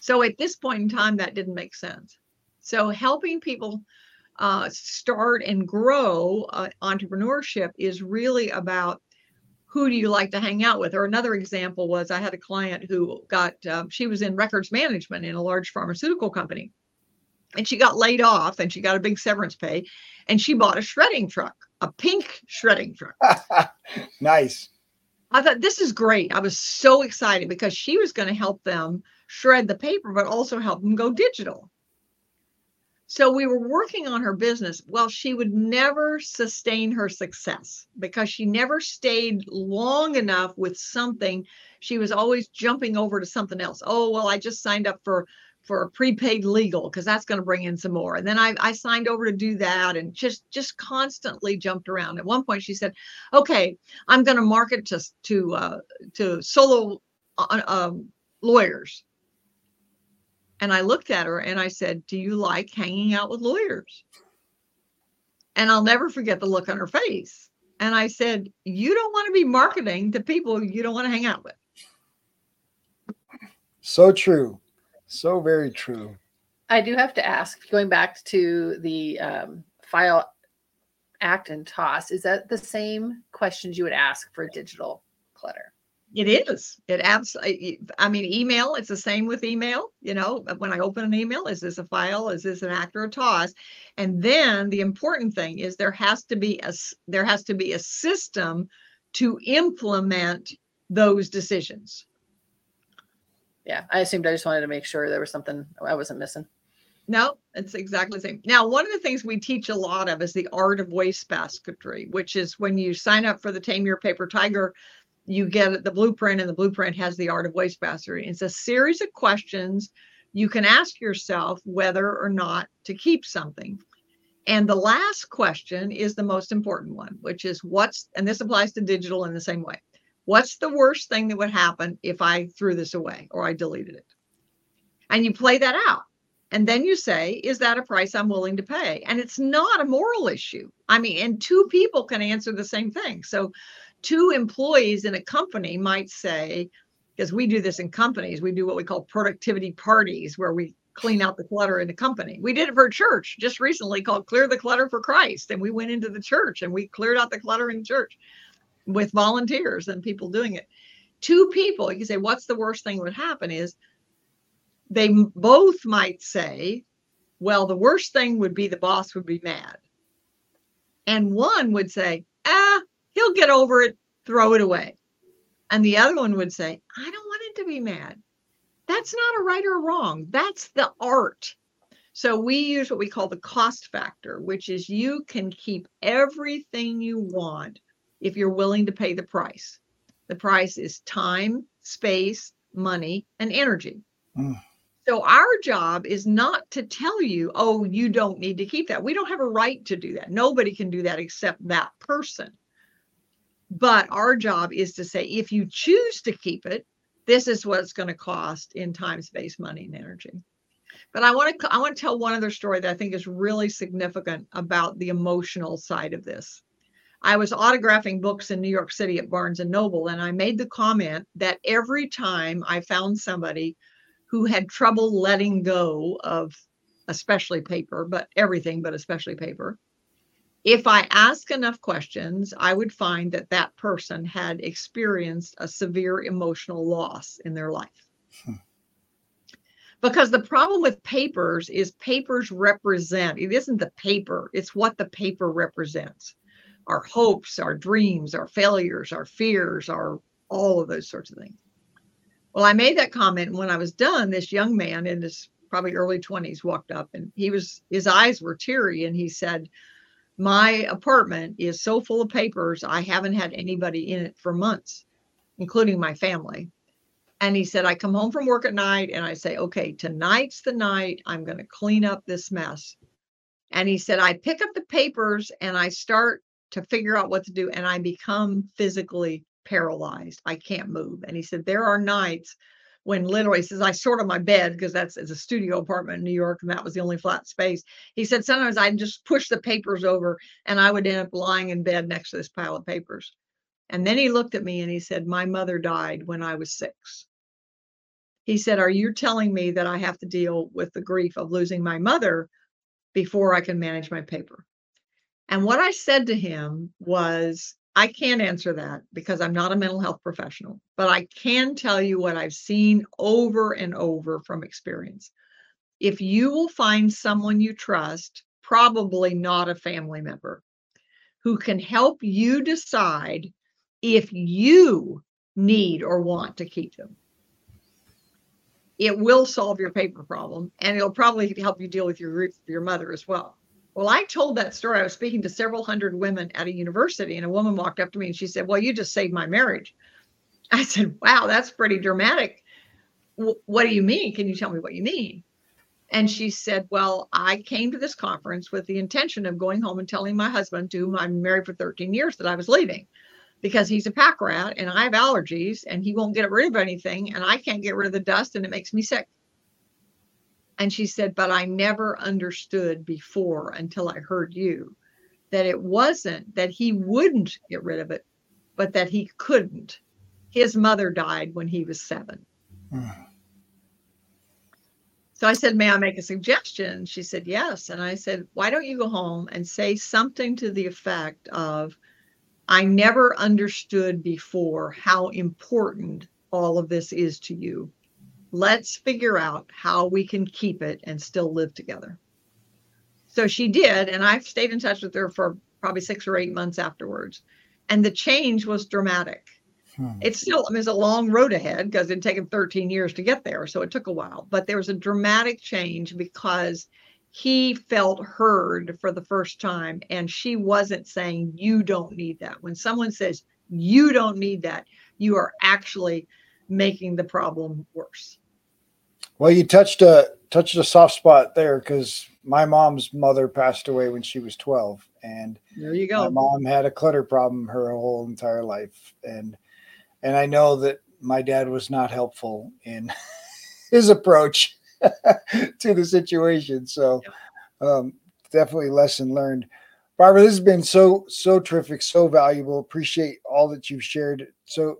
[SPEAKER 1] So at this point in time, that didn't make sense. So helping people uh, start and grow uh, entrepreneurship is really about who do you like to hang out with? Or another example was I had a client who got, um, she was in records management in a large pharmaceutical company. And she got laid off and she got a big severance pay. And she bought a shredding truck, a pink shredding truck.
[SPEAKER 2] nice.
[SPEAKER 1] I thought this is great. I was so excited because she was going to help them shred the paper, but also help them go digital. So we were working on her business. Well, she would never sustain her success because she never stayed long enough with something. She was always jumping over to something else. Oh, well, I just signed up for for a prepaid legal because that's going to bring in some more. And then I, I signed over to do that and just just constantly jumped around. At one point, she said, "Okay, I'm going to market to to uh, to solo uh, um, lawyers." And I looked at her and I said, Do you like hanging out with lawyers? And I'll never forget the look on her face. And I said, You don't want to be marketing to people you don't want to hang out with.
[SPEAKER 2] So true. So very true.
[SPEAKER 3] I do have to ask, going back to the um, file act and toss, is that the same questions you would ask for digital clutter?
[SPEAKER 1] It is. It absolutely. I mean, email. It's the same with email. You know, when I open an email, is this a file? Is this an act or a toss? And then the important thing is there has to be a there has to be a system to implement those decisions.
[SPEAKER 3] Yeah, I assumed. I just wanted to make sure there was something I wasn't missing.
[SPEAKER 1] No, it's exactly the same. Now, one of the things we teach a lot of is the art of waste basketry, which is when you sign up for the Tame Your Paper Tiger you get the blueprint, and the blueprint has the art of waste basketry. It's a series of questions you can ask yourself whether or not to keep something. And the last question is the most important one, which is what's, and this applies to digital in the same way. What's the worst thing that would happen if I threw this away or I deleted it? And you play that out. And then you say, is that a price I'm willing to pay? And it's not a moral issue. I mean, and two people can answer the same thing. So, two employees in a company might say, because we do this in companies, we do what we call productivity parties where we clean out the clutter in the company. We did it for a church just recently called Clear the Clutter for Christ. And we went into the church and we cleared out the clutter in the church with volunteers and people doing it. Two people, you can say, what's the worst thing would happen is they both might say, well, the worst thing would be the boss would be mad. And one would say, he'll get over it, throw it away. And the other one would say, I don't want it to be mad. That's not a right or wrong. That's the art. So we use what we call the cost factor, which is you can keep everything you want if you're willing to pay the price. The price is time, space, money, and energy. Mm. So our job is not to tell you, oh, you don't need to keep that. We don't have a right to do that. Nobody can do that except that person. But our job is to say, if you choose to keep it, this is what it's going to cost in time, space, money, and energy. But I want to I want to tell one other story that I think is really significant about the emotional side of this. I was autographing books in New York City at Barnes and Noble, and I made the comment that every time I found somebody who had trouble letting go of especially paper, but everything, but especially paper. If I ask enough questions, I would find that that person had experienced a severe emotional loss in their life. Hmm. Because the problem with papers is papers represent, it isn't the paper, it's what the paper represents our hopes, our dreams, our failures, our fears, our all of those sorts of things. Well, I made that comment. And when I was done, this young man in his probably early 20s walked up and he was, his eyes were teary and he said, My apartment is so full of papers, I haven't had anybody in it for months, including my family. And he said, I come home from work at night and I say, okay, tonight's the night I'm going to clean up this mess. And he said, I pick up the papers and I start to figure out what to do and I become physically paralyzed. I can't move. And he said, There are nights when literally says, I sort of my bed because that's it's a studio apartment in New York and that was the only flat space. He said, Sometimes I'd just push the papers over and I would end up lying in bed next to this pile of papers. And then he looked at me and he said, My mother died when I was six. He said, Are you telling me that I have to deal with the grief of losing my mother before I can manage my paper? And what I said to him was, I can't answer that because I'm not a mental health professional, but I can tell you what I've seen over and over from experience. If you will find someone you trust, probably not a family member, who can help you decide if you need or want to keep them. It will solve your paper problem and it'll probably help you deal with your your mother as well. Well, I told that story. I was speaking to several hundred women at a university, and a woman walked up to me and she said, Well, you just saved my marriage. I said, Wow, that's pretty dramatic. what do you mean? Can you tell me what you mean? And she said, Well, I came to this conference with the intention of going home and telling my husband, to whom I'm married for 13 years, that I was leaving because he's a pack rat and I have allergies and he won't get rid of anything and I can't get rid of the dust and it makes me sick. And she said, But I never understood before until I heard you that it wasn't that he wouldn't get rid of it, but that he couldn't. His mother died when he was seven. Mm. So I said, May I make a suggestion? She said, Yes. And I said, Why don't you go home and say something to the effect of, I never understood before how important all of this is to you let's figure out how we can keep it and still live together. So she did, and I've stayed in touch with her for probably six or eight months afterwards. And the change was dramatic. Hmm. It's still, I mean, it's a long road ahead because it'd taken 13 years to get there. So it took a while, but there was a dramatic change because he felt heard for the first time. And she wasn't saying, You don't need that. When someone says, You don't need that, you are actually making the problem worse.
[SPEAKER 2] Well, you touched a touched a soft spot there because my mom's mother passed away when she was 12 and
[SPEAKER 1] there you go.
[SPEAKER 2] My mom had a clutter problem her whole entire life and and I know that my dad was not helpful in his approach to the situation. So um, definitely lesson learned. Barbara, this has been so so terrific, so valuable. Appreciate all that you've shared. So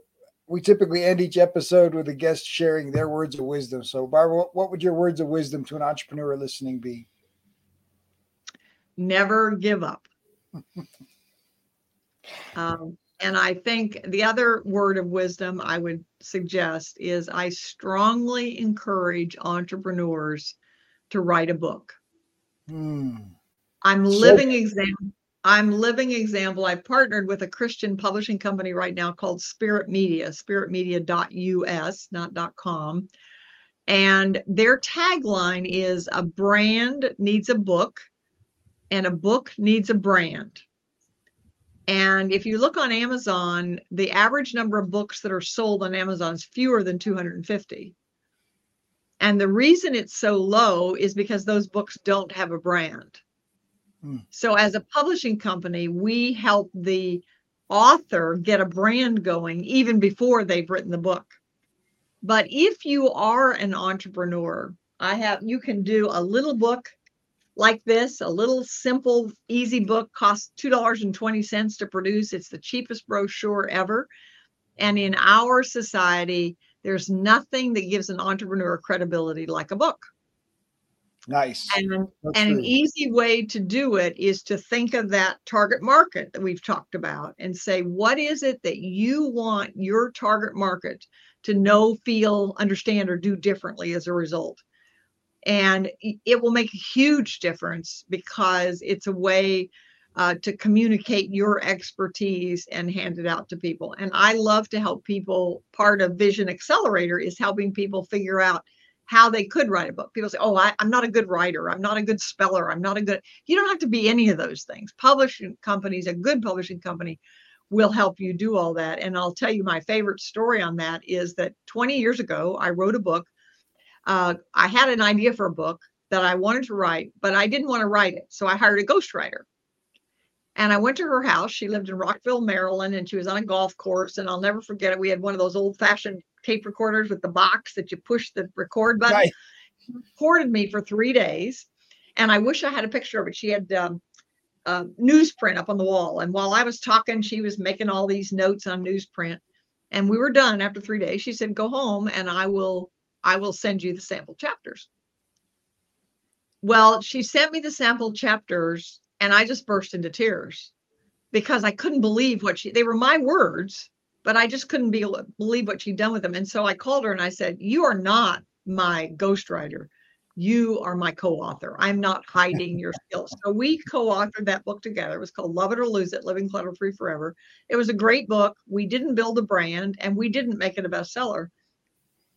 [SPEAKER 2] we typically end each episode with a guest sharing their words of wisdom. So, Barbara, what, would your words of wisdom to an entrepreneur listening be?
[SPEAKER 1] Never give up. um, and I think the other word of wisdom I would suggest is I strongly encourage entrepreneurs to write a book.
[SPEAKER 2] Hmm.
[SPEAKER 1] I'm
[SPEAKER 2] So-
[SPEAKER 1] living example. I'm living example. I partnered with a Christian publishing company right now called Spirit Media, spiritmedia.us, not .com. And their tagline is a brand needs a book and a book needs a brand. And if you look on Amazon, the average number of books that are sold on Amazon is fewer than 250. And the reason it's so low is because those books don't have a brand.
[SPEAKER 2] Hmm.
[SPEAKER 1] So, as a publishing company, we help the author get a brand going even before they've written the book. But if you are an entrepreneur, I have you can do a little book like this, a little simple, easy book costs $2.20 to produce. It's the cheapest brochure ever. And in our society, there's nothing that gives an entrepreneur credibility like a book.
[SPEAKER 2] Nice.
[SPEAKER 1] And, and an easy way to do it is to think of that target market that we've talked about and say, what is it that you want your target market to know, feel, understand, or do differently as a result? And it will make a huge difference because it's a way uh, to communicate your expertise and hand it out to people. And I love to help people. Part of Vision Accelerator is helping people figure out how they could write a book. People say, "Oh, I, I'm not a good writer. I'm not a good speller. I'm not a good." You don't have to be any of those things. Publishing companies, a good publishing company, will help you do all that. And I'll tell you my favorite story on that is that 20 years ago, I wrote a book. Uh, I had an idea for a book that I wanted to write, but I didn't want to write it, so I hired a ghostwriter. And I went to her house. She lived in Rockville, Maryland, and she was on a golf course. And I'll never forget it. We had one of those old fashioned tape recorders with the box that you push the record button.
[SPEAKER 2] Nice.
[SPEAKER 1] Recorded me for three days. And I wish I had a picture of it. She had um, uh, newsprint up on the wall. And while I was talking, she was making all these notes on newsprint. And we were done after three days. She said, "Go home, and I will, I will send you the sample chapters." Well, she sent me the sample chapters, and I just burst into tears because I couldn't believe what she. They were my words, but I just couldn't be, believe what she'd done with them. And so I called her and I said, "You are not my ghostwriter." you are my co-author. I'm not hiding your skills. So we co-authored that book together. It was called Love It or Lose It: Living Clutter Free Forever. It was a great book. We didn't build a brand and we didn't make it a bestseller.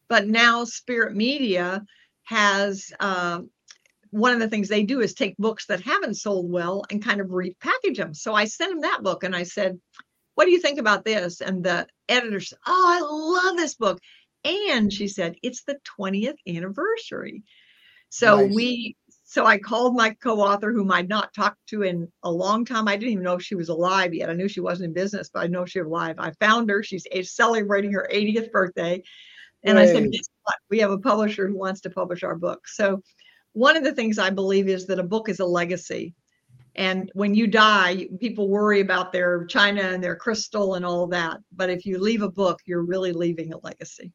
[SPEAKER 1] But now Spirit Media has uh, one of the things they do is take books that haven't sold well and kind of repackage them. So I sent him that book and I said, "What do you think about this?" And the editor said, "Oh, I love this book." And she said, "It's the 20th anniversary." So
[SPEAKER 2] Nice.
[SPEAKER 1] we so I called my co-author whom I'd not talked to in a long time. I didn't even know if she was alive yet. I knew she wasn't in business, but I know she was alive. I found her. She's celebrating her 80th birthday. And I said, guess what? We have a publisher who wants to publish our book. So one of the things I believe is that a book is a legacy. And when you die, people worry about their china and their crystal and all that. But if you leave a book, you're really leaving a legacy.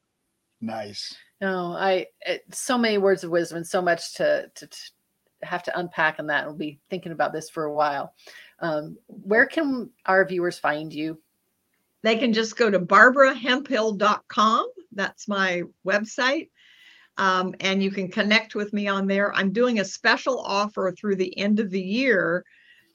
[SPEAKER 2] Nice.
[SPEAKER 3] No, I it, so many words of wisdom and so much to, to to have to unpack on that. We'll be thinking about this for a while. Um, where can our viewers find you?
[SPEAKER 1] they can just go to barbarahemphill.com. That's my website. Um, and you can connect with me on there. I'm doing a special offer through the end of the year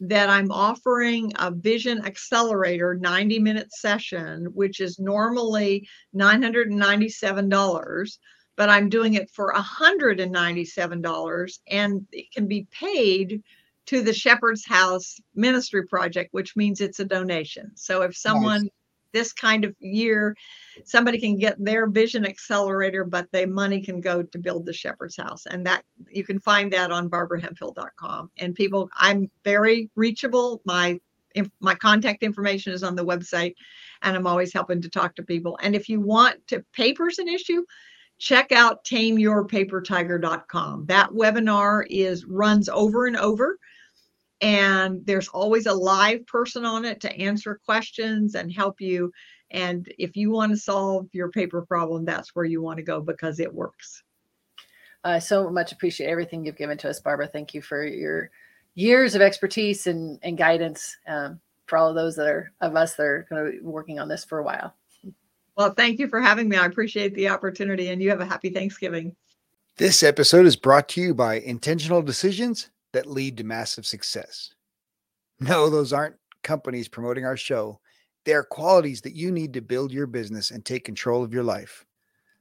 [SPEAKER 1] that I'm offering a Vision Accelerator 90 minute session, which is normally $997, but I'm doing it for $197 and it can be paid to the Shepherd's House Ministry Project, which means it's a donation. So if someone this kind of year, somebody can get their vision accelerator, but the money can go to build the Shepherd's House. And that you can find that on barbarahemphill.com. And people, I'm very reachable. My my contact information is on the website and I'm always helping to talk to people. And if you want to papers an issue, check out tameyourpapertiger.com. That webinar is runs over and over and there's always a live person on it to answer questions and help you and if you want to solve your paper problem that's where you want to go because it works
[SPEAKER 3] I so much appreciate everything you've given to us, Barbara. Thank you for your years of expertise and, and guidance um, for all of those that are of us that are going to be working on this for a while.
[SPEAKER 1] well thank you for having me i appreciate the opportunity and you have a happy thanksgiving
[SPEAKER 2] This episode is brought to you by intentional decisions that lead to massive success. No, those aren't companies promoting our show. They are qualities that you need to build your business and take control of your life.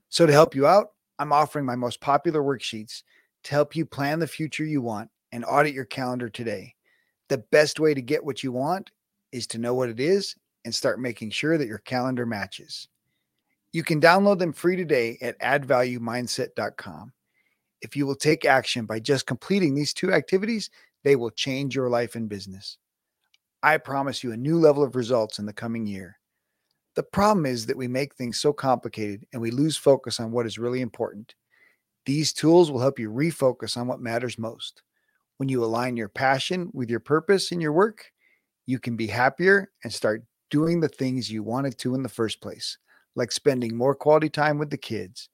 [SPEAKER 2] So, to help you out, I'm offering my most popular worksheets to help you plan the future you want and audit your calendar today. The best way to get what you want is to know what it is and start making sure that your calendar matches. You can download them free today at addvaluemindset.com. If you will take action by just completing these two activities, they will change your life and business. I promise you a new level of results in the coming year. The problem is that we make things so complicated and we lose focus on what is really important. These tools will help you refocus on what matters most. When you align your passion with your purpose in your work, you can be happier and start doing the things you wanted to in the first place, like spending more quality time with the kids.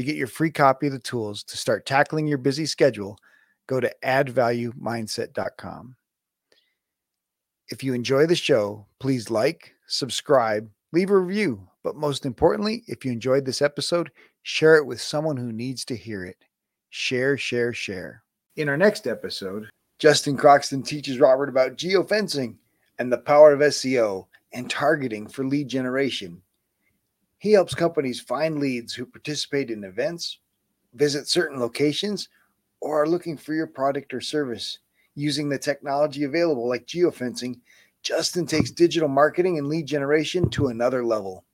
[SPEAKER 2] To get your free copy of the tools to start tackling your busy schedule, go to addvaluemindset.com. If you enjoy the show, please like, subscribe, leave a review. But most importantly, if you enjoyed this episode, share it with someone who needs to hear it. Share, share, share. In our next episode, Justin Croxton teaches Robert about geofencing and the power of SEO and targeting for lead generation. He helps companies find leads who participate in events, visit certain locations, or are looking for your product or service. Using the technology available like geofencing, Justin takes digital marketing and lead generation to another level.